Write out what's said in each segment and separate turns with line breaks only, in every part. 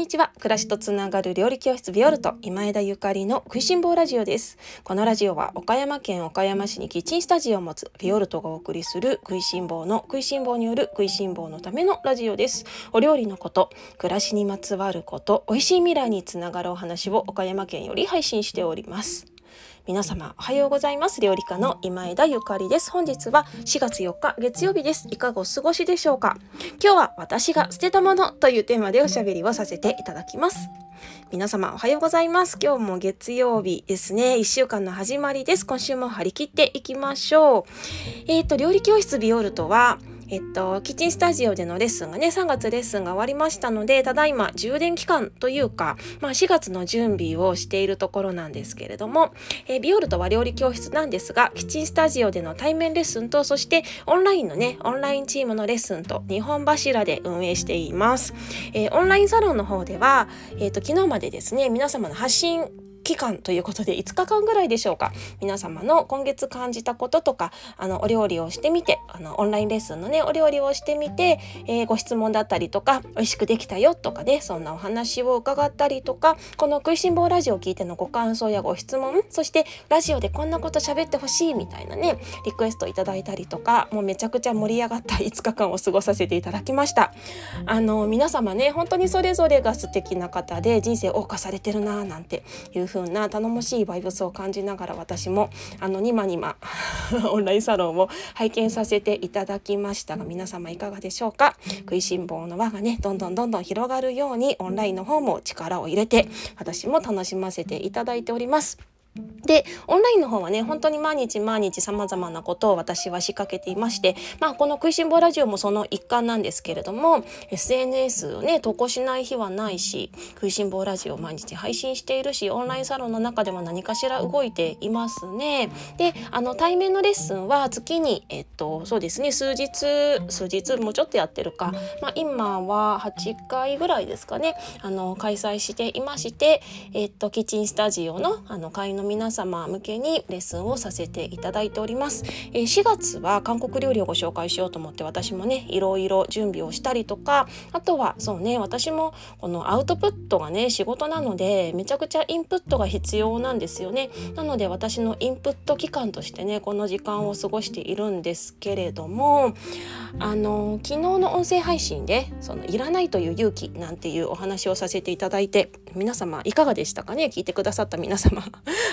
にちは。暮らしとつながる料理教室ビオルト今枝ゆかりの食いしん坊ラジオです。このラジオは岡山県岡山市にキッチンスタジオを持つビオルトがお送りする食いしん坊の食いしん坊による食いしん坊のためのラジオです。お料理のこと暮らしにまつわること美味しい未来につながるお話を岡山県より配信しております。皆様おはようございます。料理家の今枝ゆかりです。本日は4月4日月曜日です。いかがお過ごしでしょうか？今日は私が捨てたものというテーマでおしゃべりをさせていただきます。皆様おはようございます。今日も月曜日ですね。1週間の始まりです。今週も張り切っていきましょう。えっ、ー、と料理教室ビオルトはえっと、キッチンスタジオでのレッスンがね、3月レッスンが終わりましたので、ただいま充電期間というか、まあ4月の準備をしているところなんですけれども、え、ビオルトは料理教室なんですが、キッチンスタジオでの対面レッスンと、そしてオンラインのね、オンラインチームのレッスンと2本柱で運営しています。えー、オンラインサロンの方では、えっ、ー、と、昨日までですね、皆様の発信期間ということで5日間ぐらいでしょうか。皆様の今月感じたこととかあのお料理をしてみてあのオンラインレッスンのねお料理をしてみて、えー、ご質問だったりとか美味しくできたよとかねそんなお話を伺ったりとかこの食いしん坊ラジオを聞いてのご感想やご質問そしてラジオでこんなこと喋ってほしいみたいなねリクエストいただいたりとかもうめちゃくちゃ盛り上がった5日間を過ごさせていただきました。あの皆様ね本当にそれぞれが素敵な方で人生謳歌されてるなーなんていう風な頼もしいバイブスを感じながら私もあのニマニマオンラインサロンを拝見させていただきましたが皆様いかがでしょうか？食いしん坊の輪がねどんどんどんどん広がるようにオンラインの方も力を入れて私も楽しませていただいております。でオンラインの方はね本当に毎日毎日さまざまなことを私は仕掛けていましてまあこの「食いしん坊ラジオ」もその一環なんですけれども SNS をね投稿しない日はないし「食いしん坊ラジオ」毎日配信しているしオンラインサロンの中でも何かしら動いていますね。であの対面のレッスンは月にえっとそうですね数日数日もうちょっとやってるか、まあ、今は8回ぐらいですかねあの開催していましてえっとキッチンスタジオのあの会の皆様向けにレッスンをさせていただいております、えー、4月は韓国料理をご紹介しようと思って私もねいろいろ準備をしたりとかあとはそうね私もこのアウトプットがね仕事なのでめちゃくちゃインプットが必要なんですよね。なので私のインプット期間としてねこの時間を過ごしているんですけれどもあの昨日の音声配信でそのいらないという勇気なんていうお話をさせていただいて皆様いかがでしたかね？聞いてくださった皆様。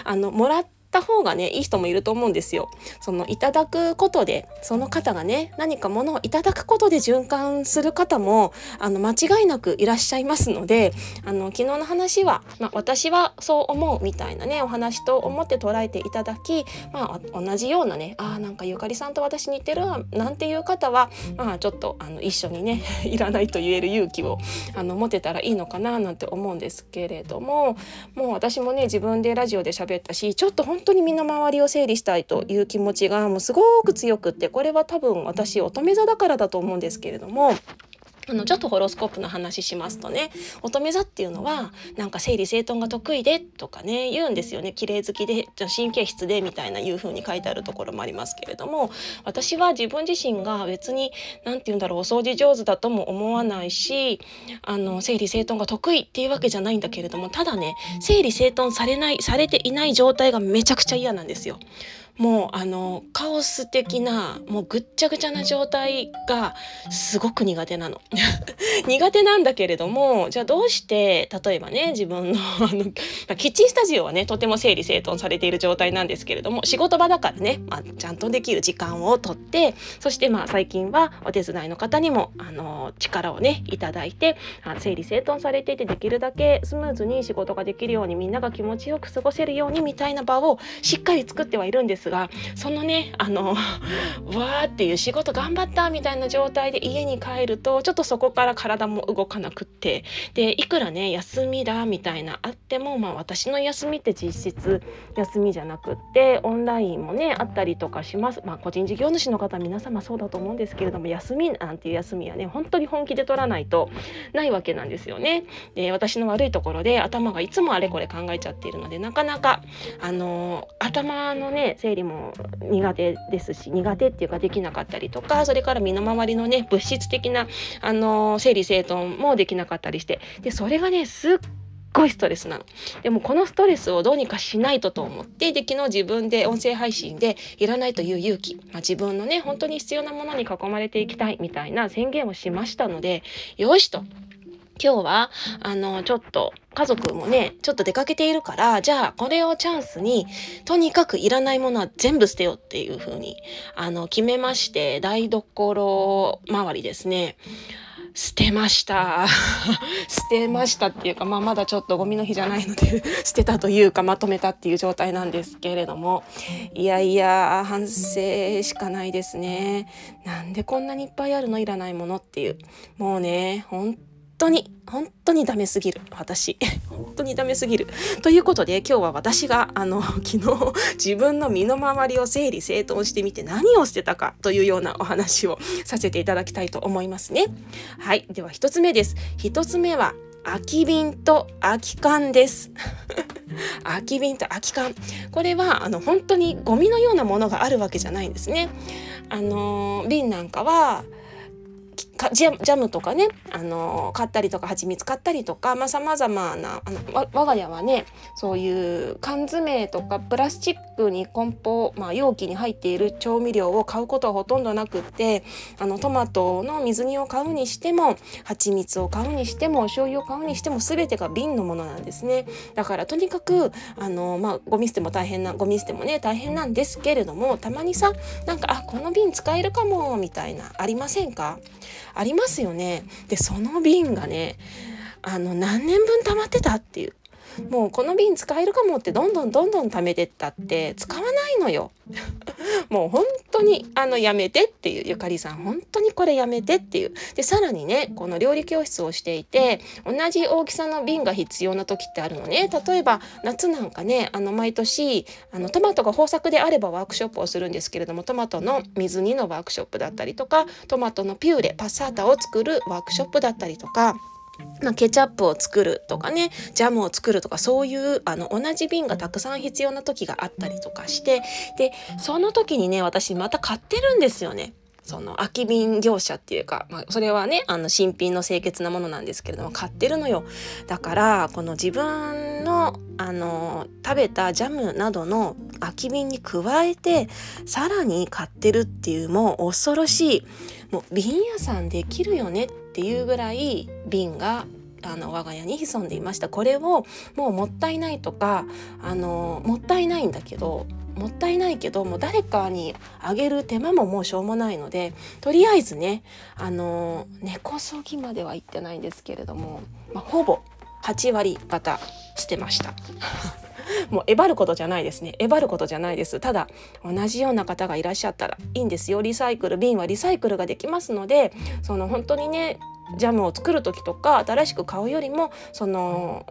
あのもらってた方がねいい人もいると思うんですよ。そのいただくことでその方がね何か物をいただくことで循環する方もあの間違いなくいらっしゃいますのであの昨日の話は、まあ、私はそう思うみたいなねお話と思って捉えていただき、まあ、同じようなねあなんかゆかりさんと私似てるなんていう方は、まあ、ちょっとあの一緒にね いらないと言える勇気をあの持てたらいいのかななんて思うんですけれどももう私もね自分でラジオで喋ったしちょっと本本当に身の回りを整理したいという気持ちがもうすごく強くってこれは多分私乙女座だからだと思うんですけれどもあのちょっとホロスコープの話しますとね乙女座っていうのはなんか整理整頓が得意でとかね言うんですよね綺麗好きでじゃ神経質でみたいないう風に書いてあるところもありますけれども私は自分自身が別に何て言うんだろうお掃除上手だとも思わないしあの整理整頓が得意っていうわけじゃないんだけれどもただね整理整頓されないされていない状態がめちゃくちゃ嫌なんですよ。もうあのカオス的なもうぐっちゃぐちゃな状態がすごく苦手なの。苦手なんだけれどもじゃあどうして例えばね自分のあのキッチンスタジオはねとても整理整頓されている状態なんですけれども仕事場だからね、まあ、ちゃんとできる時間をとってそしてまあ最近はお手伝いの方にもあの力をねいただいて整理整頓されていてできるだけスムーズに仕事ができるようにみんなが気持ちよく過ごせるようにみたいな場をしっかり作ってはいるんです。がそのねあの わーっていう仕事頑張ったみたいな状態で家に帰るとちょっとそこから体も動かなくってでいくらね休みだみたいなあっても、まあ、私の休みって実質休みじゃなくってオンラインもねあったりとかします。まあ、個人事業主の方皆様そうだと思うんですけれども休みなんていう休みはね本当に本気で取らないとないわけなんですよね。で私の悪いところで頭がいつもあれこれ考えちゃっているのでなかなかあの頭のね整理理も苦手ですし苦手っていうかできなかったりとかそれから身の回りのね物質的なあの整理整頓もできなかったりしてでそれがねすっごいストレスなの。でもこのストレスをどうにかしないとと思ってで昨日自分で音声配信でいらないという勇気、まあ、自分のね本当に必要なものに囲まれていきたいみたいな宣言をしましたのでよしと今日はあのちょっと家族もねちょっと出かけているからじゃあこれをチャンスにとにかくいらないものは全部捨てようっていう風にあに決めまして台所周りですね。捨てました。捨てましたっていうか、まあ、まだちょっとゴミの日じゃないので 捨てたというかまとめたっていう状態なんですけれども。いやいや反省しかないですね。なんでこんなにいっぱいあるの？いらないものっていう。もうね本当に本当にダメすぎる。私。本当にダメすぎる。ということで今日は私があの 昨日自分の身の回りを整理整頓してみて何を捨てたかというようなお話をさせていただきたいと思いますね。はい。では1つ目です。1つ目は空き瓶と空き缶です。空き瓶と空き缶。これはあの本当にゴミのようなものがあるわけじゃないんですね。あの瓶なんかはかジャムとかね、あの買ったりとか蜂蜜買ったりとかさまざ、まなあの我が家はねそういう缶詰とかプラスチックに梱包、まあ、容器に入っている調味料を買うことはほとんどなくってあのトマトの水煮を買うにしても蜂蜜を買うにしてもお醤油を買うにしても全てが瓶のものなんですね。だからとにかくあの、まあ、ゴミ捨ても大変なゴミ捨てもね大変なんですけれどもたまにさなんかあこの瓶使えるかもみたいなありませんか？ありますよね。でその瓶がねあの何年分溜まってたっていうもうこの瓶使えるかもってどんどんどんどん貯めてったって使わないのよ。もう本当にあのやめてっていうゆかりさん。本当にこれやめてっていう。でさらにねこの料理教室をしていて同じ大きさの瓶が必要な時ってあるのね。例えば夏なんかねあの毎年あのトマトが豊作であればワークショップをするんですけれどもトマトの水煮のワークショップだったりとかトマトのピューレパッサータを作るワークショップだったりとかまあ、ケチャップを作るとかねジャムを作るとかそういうあの同じ瓶がたくさん必要な時があったりとかしてでその時にね私また買ってるんですよね。その空き瓶業者っていうか、まあ、それはねあの新品の清潔なものなんですけれども買ってるのよだからこの自分のあの食べたジャムなどの空き瓶に加えてさらに買ってるっていうもう恐ろしいもう瓶屋さんできるよねってていうぐらい瓶があの我が家に潜んでいましたこれをもうもったいないとかあのもったいないんだけどもったいないけどもう誰かにあげる手間ももうしょうもないのでとりあえずねあの根こそぎまでは言ってないんですけれども、まあ、ほぼ8割方してました。もうえばることじゃないですね。えばることじゃないです。ただ同じような方がいらっしゃったらいいんですよ。リサイクル瓶はリサイクルができますのでその本当にねジャムを作る時とか新しく買うよりもその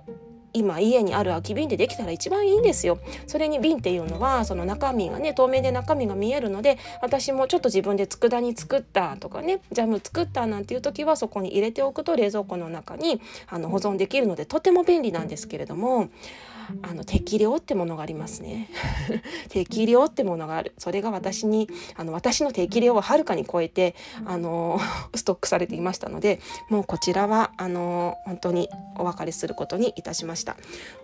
今家にある空き瓶でできたら一番いいんですよ。それに瓶っていうのはその中身がね透明で中身が見えるので私もちょっと自分で佃煮作ったとかねジャム作ったなんていう時はそこに入れておくと冷蔵庫の中にあの保存できるのでとても便利なんですけれどもあの適量ってものがありますね。適量ってものがある。それが私にあの私の適量をはるかに超えてあの ストックされていましたのでもうこちらはあの本当にお別れすることにいたしました。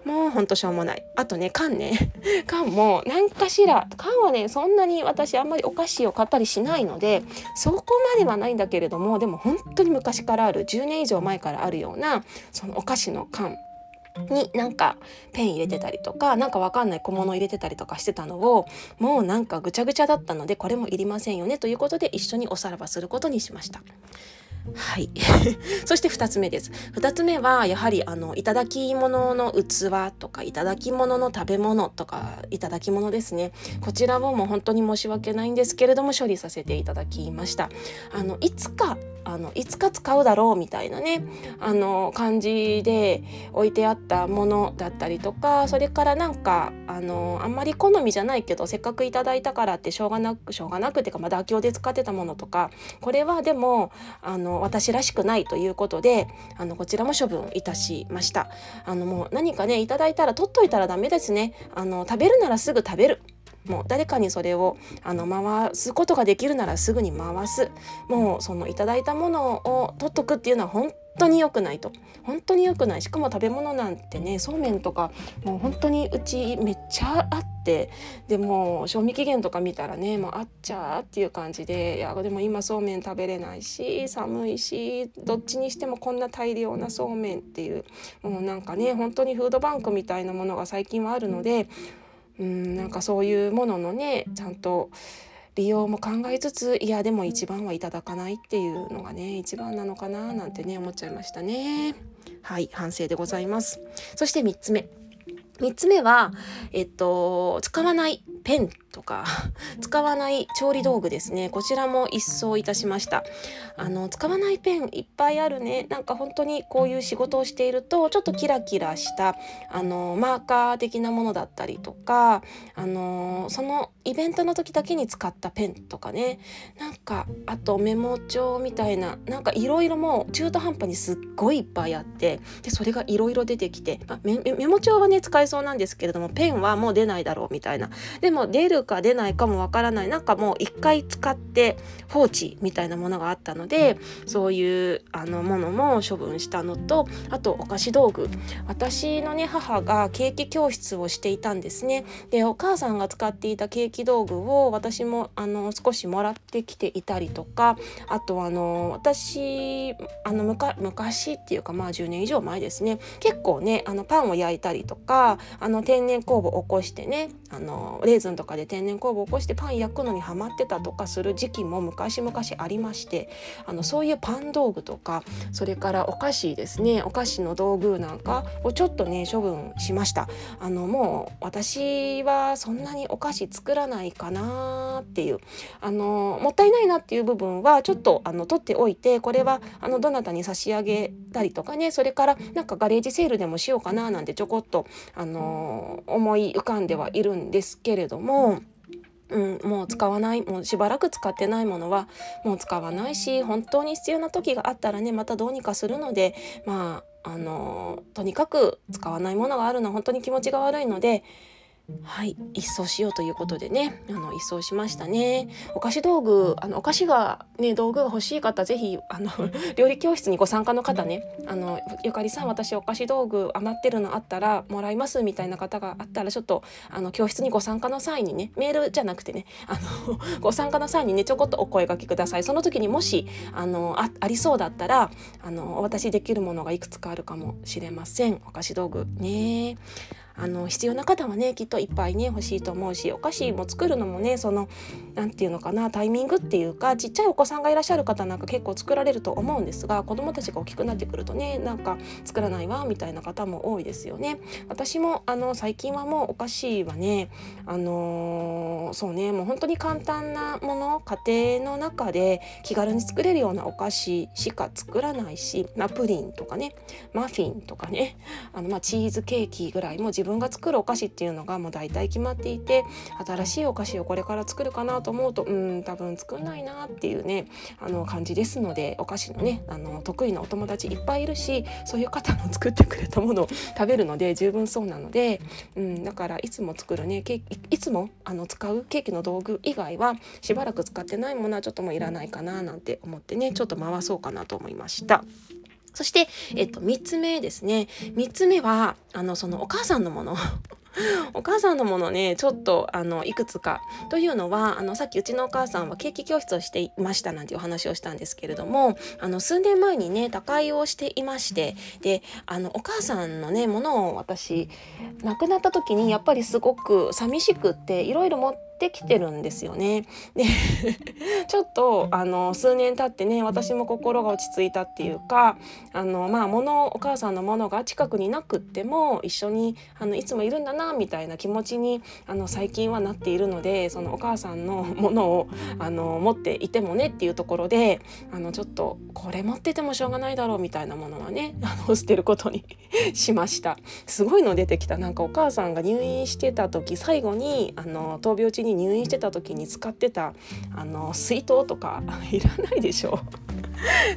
もうほんとしょうもない。あとね缶ね。缶も何かしら缶はねそんなに私あんまりお菓子を買ったりしないのでそこまではないんだけれどもでも本当に昔からある10年以上前からあるようなそのお菓子の缶になんかペン入れてたりとか何かわかんない小物入れてたりとかしてたのをもうなんかぐちゃぐちゃだったのでこれもいりませんよねということで一緒におさらばすることにしました。はい。そして2つ目です。2つ目はやはりあのいただき物の器とかいただき物の食べ物とかいただき物ですね。こちらをもう本当に申し訳ないんですけれども処理させていただきました。あのいつかあのいつか使うだろうみたいなねあの感じで置いてあったものだったりとかそれからなんかあのあんまり好みじゃないけどせっかくいただいたからってしょうがなくしょうがなくっていうか、まあ、妥協で使ってたものとかこれはでもあの私らしくないということであのこちらも処分いたしました。あのもう何かねいただいたら取っといたらダメですね。あの食べるならすぐ食べる。もう誰かにそれをあの回すことができるならすぐに回す。もうそのいただいたものを取っとくっていうのは本当に良くないと。本当に良くない。しかも食べ物なんてねそうめんとかもう本当にうちめっちゃあってでも賞味期限とか見たらねもうあっちゃーっていう感じでいやでも今そうめん食べれないし寒いしどっちにしてもこんな大量なそうめんっていうもうなんかね本当にフードバンクみたいなものが最近はあるのでうんなんかそういうもののねちゃんと利用も考えつついやでも一番はいただかないっていうのがね一番なのかななんてね思っちゃいましたね。はい反省でございます。そして3つ目。3つ目はえっと使わないペンとか使わない調理道具ですね。こちらも一掃いたしました。あの使わないペンいっぱいあるね。なんか本当にこういう仕事をしているとちょっとキラキラしたあのマーカー的なものだったりとかあのそのイベントの時だけに使ったペンとかね。なんかあとメモ帳みたいななんかいろいろもう中途半端にすっごいいっぱいあってでそれがいろいろ出てきて、まあ、メモ帳はね使えそうなんですけれどもペンはもう出ないだろうみたいな。でも出るか出ないかもわからない。なんかもう一回使って放置みたいなものがあったのでそういうあのものも処分したのとあとお菓子道具。私のね母がケーキ教室をしていたんですね。でお母さんが使っていたケーキ道具を私もあの少しもらってきていたりとかあとあの私あの昔っていうかまあ10年以上前ですね。結構ねあのパンを焼いたりとかあの天然酵母を起こしてねあのレーズンとかで天然酵母を起こしてパン焼くのにハマってたとかする時期も昔々ありましてあのそういうパン道具とかそれからお菓子ですねお菓子の道具なんかをちょっとね処分しましたあのもう私はそんなにお菓子作らないかなっていうあのもったいないなっていう部分はちょっとあの取っておいてこれはあのどなたに差し上げたりとかねそれからなんかガレージセールでもしようかななんてちょこっとあの思い浮かんではいるんですけれども。うん、もう使わないもうしばらく使ってないものはもう使わないし本当に必要な時があったらねまたどうにかするのでまああのとにかく使わないものがあるのは本当に気持ちが悪いのではい一掃しようということでねあの一掃しましたね。お菓子道具あのお菓子がね道具が欲しい方ぜひあの 料理教室にご参加の方ねあのゆかりさん私お菓子道具余ってるのあったらもらいますみたいな方があったらちょっとあの教室にご参加の際にねメールじゃなくてねあの ご参加の際にねちょこっとお声がけください。その時にもしあのあありそうだったらあのお渡しできるものがいくつかあるかもしれません。お菓子道具ね。あの必要な方はねきっといっぱいね欲しいと思うしお菓子も作るのもねその何て言うのかなタイミングっていうかちっちゃいお子さんがいらっしゃる方なんか結構作られると思うんですが子どもたちが大きくなってくるとねなんか作らないわみたいな方も多いですよね。私もあの最近はもうお菓子はねあのー、そうねもう本当に簡単なもの家庭の中で気軽に作れるようなお菓子しか作らないし、まあ、プリンとかねマフィンとかねあのまあチーズケーキぐらいも自分分が作るお菓子っていうのがもう大体決まっていて新しいお菓子をこれから作るかなと思うとうん多分作んないなっていうねあの感じですのでお菓子のねあの得意なお友達いっぱいいるしそういう方も作ってくれたものを 食べるので十分そうなので、うん、だからいつも作るねケーキいつもあの使うケーキの道具以外はしばらく使ってないものはちょっともういらないかななんて思ってねちょっと回そうかなと思いました。そして、えっと、3つ目ですね。3つ目は、あの、そのお母さんのもの。お母さんのものねちょっとあのいくつかというのはあのさっきうちのお母さんはケーキ教室をしていましたなんていうお話をしたんですけれどもあの数年前にね他界をしていましてであのお母さんのねものを私亡くなった時にやっぱりすごく寂しくっていろいろ持っててきてるんですよね。で ちょっとあの数年経ってね私も心が落ち着いたっていうかあのまあ物お母さんのものが近くになくっても一緒にあのいつもいるんだなみたいな気持ちにあの最近はなっているのでそのお母さんのものをあの持っていてもねっていうところであのちょっとこれ持っててもしょうがないだろうみたいなものはね あの捨てることに しました。すごいの出てきたなんかお母さんが入院してた時最後にあの闘病入院してた時に使ってたあの水筒とか いらないでしょ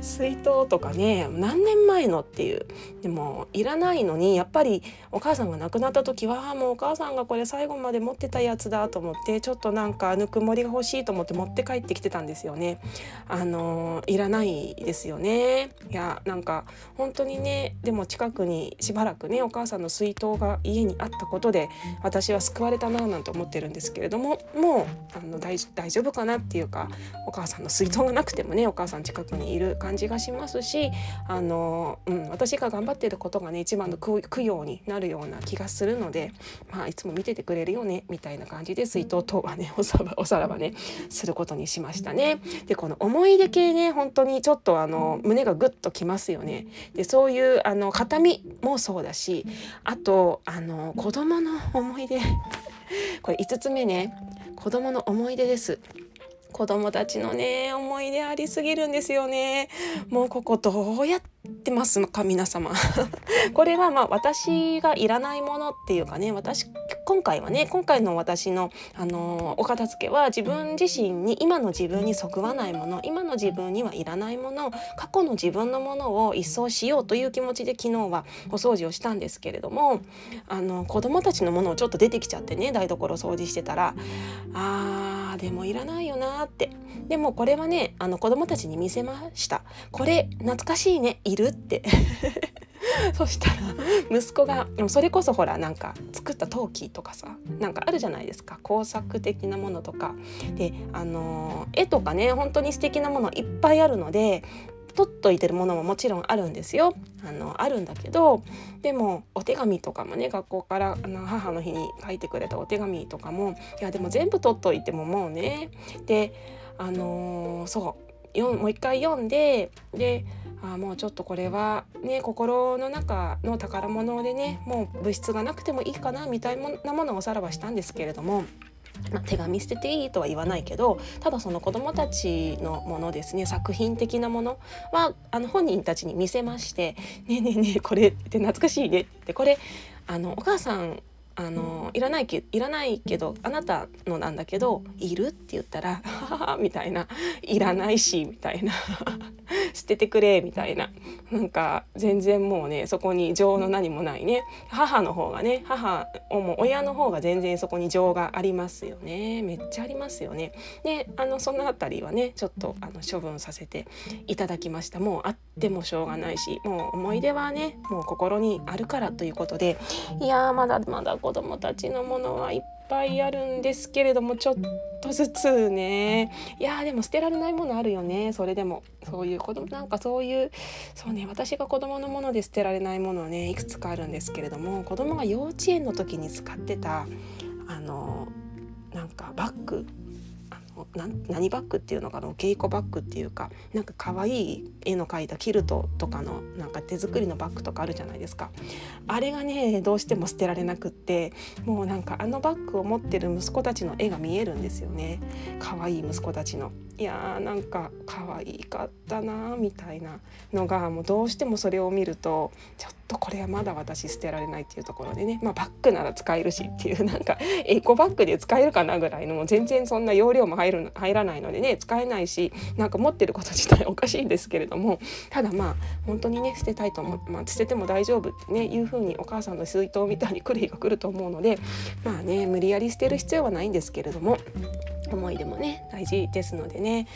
水筒とかね何年前のっていうでもいらないのにやっぱりお母さんが亡くなった時はもうお母さんがこれ最後まで持ってたやつだと思ってちょっとなんかぬくもりが欲しいと思って持って帰ってきてたんですよね。あのいらないですよね。いやなんか本当にねでも近くにしばらくねお母さんの水筒が家にあったことで私は救われたななんて思ってるんですけれどももうあの大丈夫かなっていうかお母さんの水筒がなくてもねお母さん近くにいる感じがしますしあの、うん、私が頑張ってることがね一番の供養になるような気がするので、まあ、いつも見ててくれるよねみたいな感じで水筒等はね おさらおさらばねすることにしましたね。でこの思い出系ね本当にちょっとあの胸がグッときますよね。でそういうあの形見もそうだしあとあの子供の思い出。これ5つ目ね。子供の思い出です子供たちのね思い出ありすぎるんですよね。もうここどうやっててますか皆様。これはまあ私がいらないものっていうかね私今回はね今回の私の、あのお片付けは自分自身に今の自分にそぐわないもの今の自分にはいらないもの過去の自分のものを一掃しようという気持ちで昨日はお掃除をしたんですけれどもあの子供たちのものをちょっと出てきちゃってね台所掃除してたらあーでもいらないよなって。でもこれはねあの子供たちに見せました。これ懐かしいね。いるって。そしたら息子がそれこそほらなんか作った陶器とかさなんかあるじゃないですか。工作的なものとか。であの絵とかね本当に素敵なものいっぱいあるので取っといてるものももちろんあるんですよ。あのあるんだけどでもお手紙とかもね学校からあの母の日に書いてくれたお手紙とかもいやでも全部取っといてももうね。であの、そう。もう一回読んでであもうちょっとこれはね心の中の宝物でねもう物質がなくてもいいかなみたいなものをおさらばしたんですけれども。まあ、手紙捨てていいとは言わないけどただその子どもたちのものですね作品的なものはあの本人たちに見せまして「ねえねえねえこれって懐かしいね」ってこれあのお母さんあのいらないけいらないけどあなたのなんだけどいるって言ったら「ははは」みたいな「いらないし」みたいな 捨ててくれみたいな。なんか全然もうねそこに情の何もないね。母の方がね母をも親の方が全然そこに情がありますよね。めっちゃありますよね。であのその辺りはねちょっとあの処分させていただきました。もうあってもしょうがないしもう思い出はねもう心にあるからということで。いやまだまだ子どもたちのものはいっぱいあるんですけれどもちょっとずつね。いやでも捨てられないものあるよね。それでも。そういう子供なんかそういうそうね私が子どものもので捨てられないものはねいくつかあるんですけれども子どもが幼稚園の時に使ってたあのなんかバッグ何バッグっていうのかな稽古バッグっていうかなんか可愛い絵の描いたキルトとかのなんか手作りのバッグとかあるじゃないですか。あれがねどうしても捨てられなくってもうなんかあのバッグを持ってる息子たちの絵が見えるんですよね。可愛い息子たちの。いやーなんか可愛かったなみたいなのがもうどうしてもそれを見るとちょっととこれはまだ私捨てられないっていうところでね。まあバッグなら使えるしっていうなんか エコバッグで使えるかなぐらいのも全然そんな容量も入る入らないのでね使えないしなんか持ってること自体おかしいんですけれども。ただまあ本当にね捨てたいと思って、まあ、捨てても大丈夫ってねいうふうにお母さんの水筒みたいに来る日が来ると思うのでまあね無理やり捨てる必要はないんですけれども思い出もね大事ですのでね。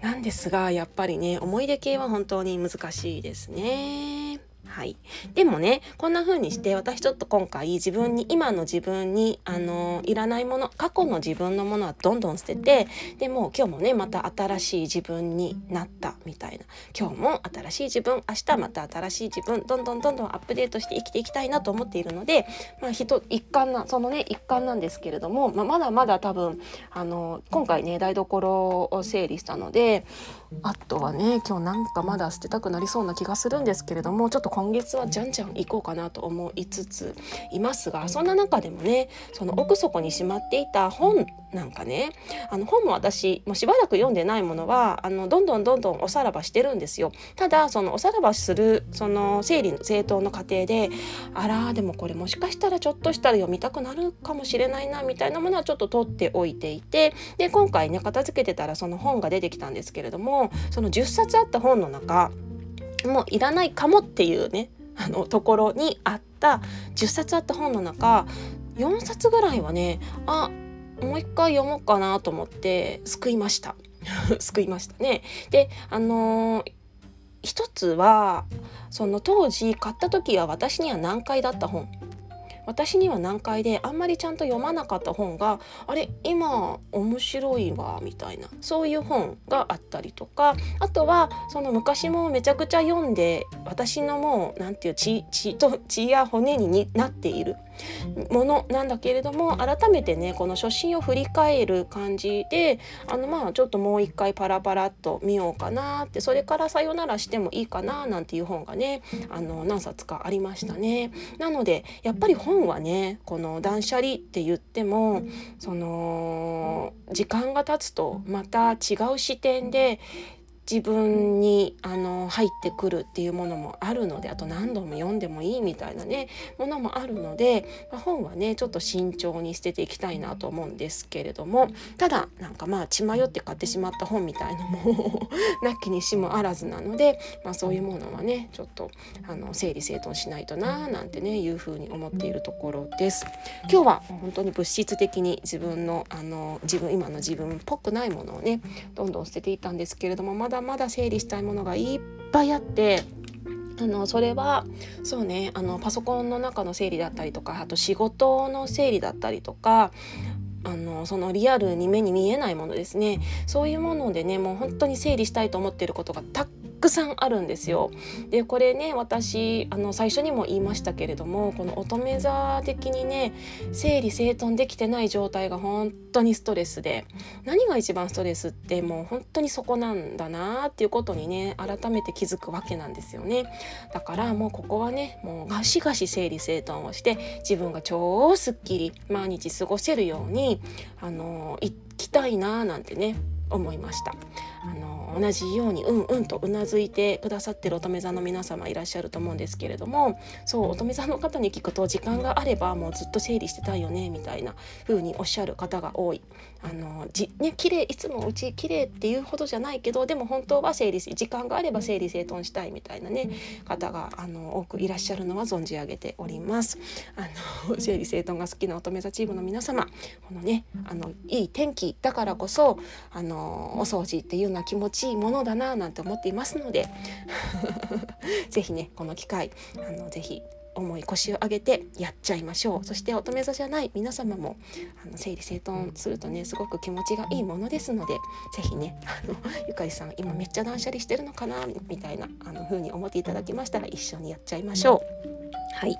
なんですがやっぱりね思い出系は本当に難しいですね。はい、でもねこんな風にして私ちょっと今回自分に今の自分にあのいらないもの過去の自分のものはどんどん捨ててでも今日もねまた新しい自分になったみたいな。今日も新しい自分明日また新しい自分どんどんどんどんアップデートして生きていきたいなと思っているので、まあ、人一環なそのね一環なんですけれども、まあ、まだまだ多分あの今回ね台所を整理したのであとはね今日なんかまだ捨てたくなりそうな気がするんですけれどもちょっと今月はじゃんじゃん行こうかなと思いつついますがそんな中でもねその奥底にしまっていた本なんかねあの本も私もうしばらく読んでないものはあのどんどんどんどんおさらばしてるんですよ。ただそのおさらばするその整理整頓の過程であらでもこれもしかしたらちょっとしたら読みたくなるかもしれないなみたいなものはちょっと取っておいていてで今回ね片付けてたらその本が出てきたんですけれどもその10冊あった本の中もういらないかもっていうねあのところにあった10冊あった本の中4冊ぐらいはねあもう一回読もうかなと思って救いました 救いましたね。であのー、一つはその当時買った時は私には難解だった本私には難解であんまりちゃんと読まなかった本があれ今面白いわみたいな。そういう本があったりとか。あとはその昔もめちゃくちゃ読んで私のもう何て言う血血と血や骨になっている。ものなんだけれども改めてねこの初心を振り返る感じであのまあちょっともう一回パラパラっと見ようかなってそれからさよならしてもいいかななんていう本がねあの何冊かありましたね。なのでやっぱり本はねこの断捨離って言ってもその時間が経つとまた違う視点で自分にあの入ってくるっていうものもあるのであと何度も読んでもいいみたいなねものもあるので、まあ、本はねちょっと慎重に捨てていきたいなと思うんですけれどもただなんかまあ血迷って買ってしまった本みたいのも なきにしもあらずなので、まあ、そういうものはねちょっとあの整理整頓しないとななんてねいうふうに思っているところです。今日は本当に物質的に自分のあの自分今の自分っぽくないものをねどんどん捨てていったんですけれどもまだだまだ整理したいものがいっぱいあってあのそれはそうねあのパソコンの中の整理だったりとかあと仕事の整理だったりとかあのそのリアルに目に見えないものですね。そういうものでねもう本当に整理したいと思っていることがたくくさんあるんですよ。でこれね私あの最初にも言いましたけれどもこの乙女座的にね整理整頓できてない状態が本当にストレスで何が一番ストレスってもう本当にそこなんだなっていうことにね改めて気づくわけなんですよね。だからもうここはねもうガシガシ整理整頓をして自分が超すっきり毎日過ごせるようにあの行きたいななんてね思いました。あの同じようにうんうんとうなずいてくださってる乙女座の皆様いらっしゃると思うんですけれどもそう乙女座の方に聞くと時間があればもうずっと整理してたいよねみたいな風におっしゃる方が多い。あのじね綺麗いつもうち綺麗っていうほどじゃないけどでも本当は整理時間があれば整理整頓したいみたいなね方があの多くいらっしゃるのは存じ上げております。あの整理整頓が好きな乙女座チームの皆様このねあのいい天気だからこそあのお掃除っていうのは気持ちいいものだななんて思っていますので 是非ねこの機会あのぜひ重い腰を上げてやっちゃいましょうそして乙女座じゃない皆様もあの整理整頓するとねすごく気持ちがいいものですので是非ねあの ゆかりさん今めっちゃ断捨離してるのかなみたいなあの風に思っていただきましたら一緒にやっちゃいましょう。はい。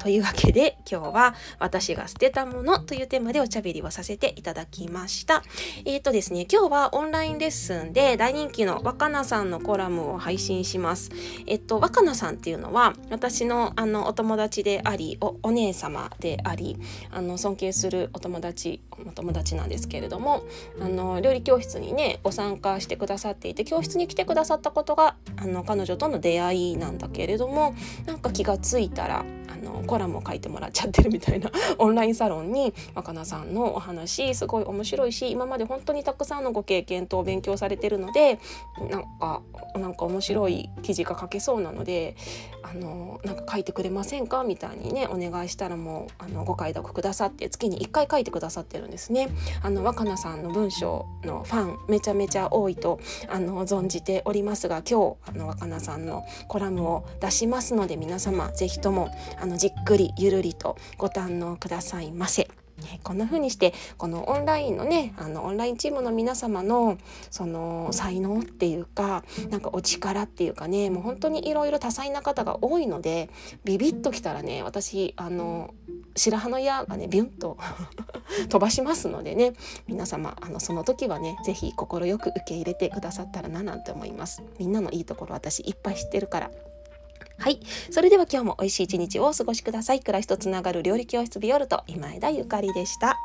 というわけで今日は私が捨てたものというテーマでおしゃべりをさせていただきました。えっ、ー、とですね、今日はオンラインレッスンで大人気の若菜さんのコラムを配信します。えっと、若菜さんっていうのは私のあのお友達でありお、お姉様であり、あの尊敬するお友達、お友達なんですけれども、あの料理教室にね、ご参加してくださっていて、教室に来てくださったことがあの彼女との出会いなんだけれども、なんか気がついたらあのコラムを書いてもらっちゃってるみたいな オンラインサロンに若菜さんのお話すごい面白いし今まで本当にたくさんのご経験と勉強されてるのでなんかなんか面白い記事が書けそうなのであのなんか書いてくれませんかみたいにねお願いしたらもうあのご快諾くださって月に1回書いてくださってるんですね。あの若菜さんの文章のファンめちゃめちゃ多いとあの存じておりますが今日あの若菜さんのコラムを出しますので皆様是非とももあのじっくりゆるりとご堪能くださいませ。こんな風にしてこのオンラインのねあのオンラインチームの皆様のその才能っていうかなんかお力っていうかねもう本当にいろいろ多彩な方が多いのでビビッときたらね私あの白羽の矢がねビュンと 飛ばしますのでね皆様あのその時はね是非快く受け入れてくださったらななんて思いますみんなのいいところ私いっぱい知ってるからはい。それでは今日も美味しい一日をお過ごしください。暮らしとつながる料理教室ビオルト今枝ゆかりでした。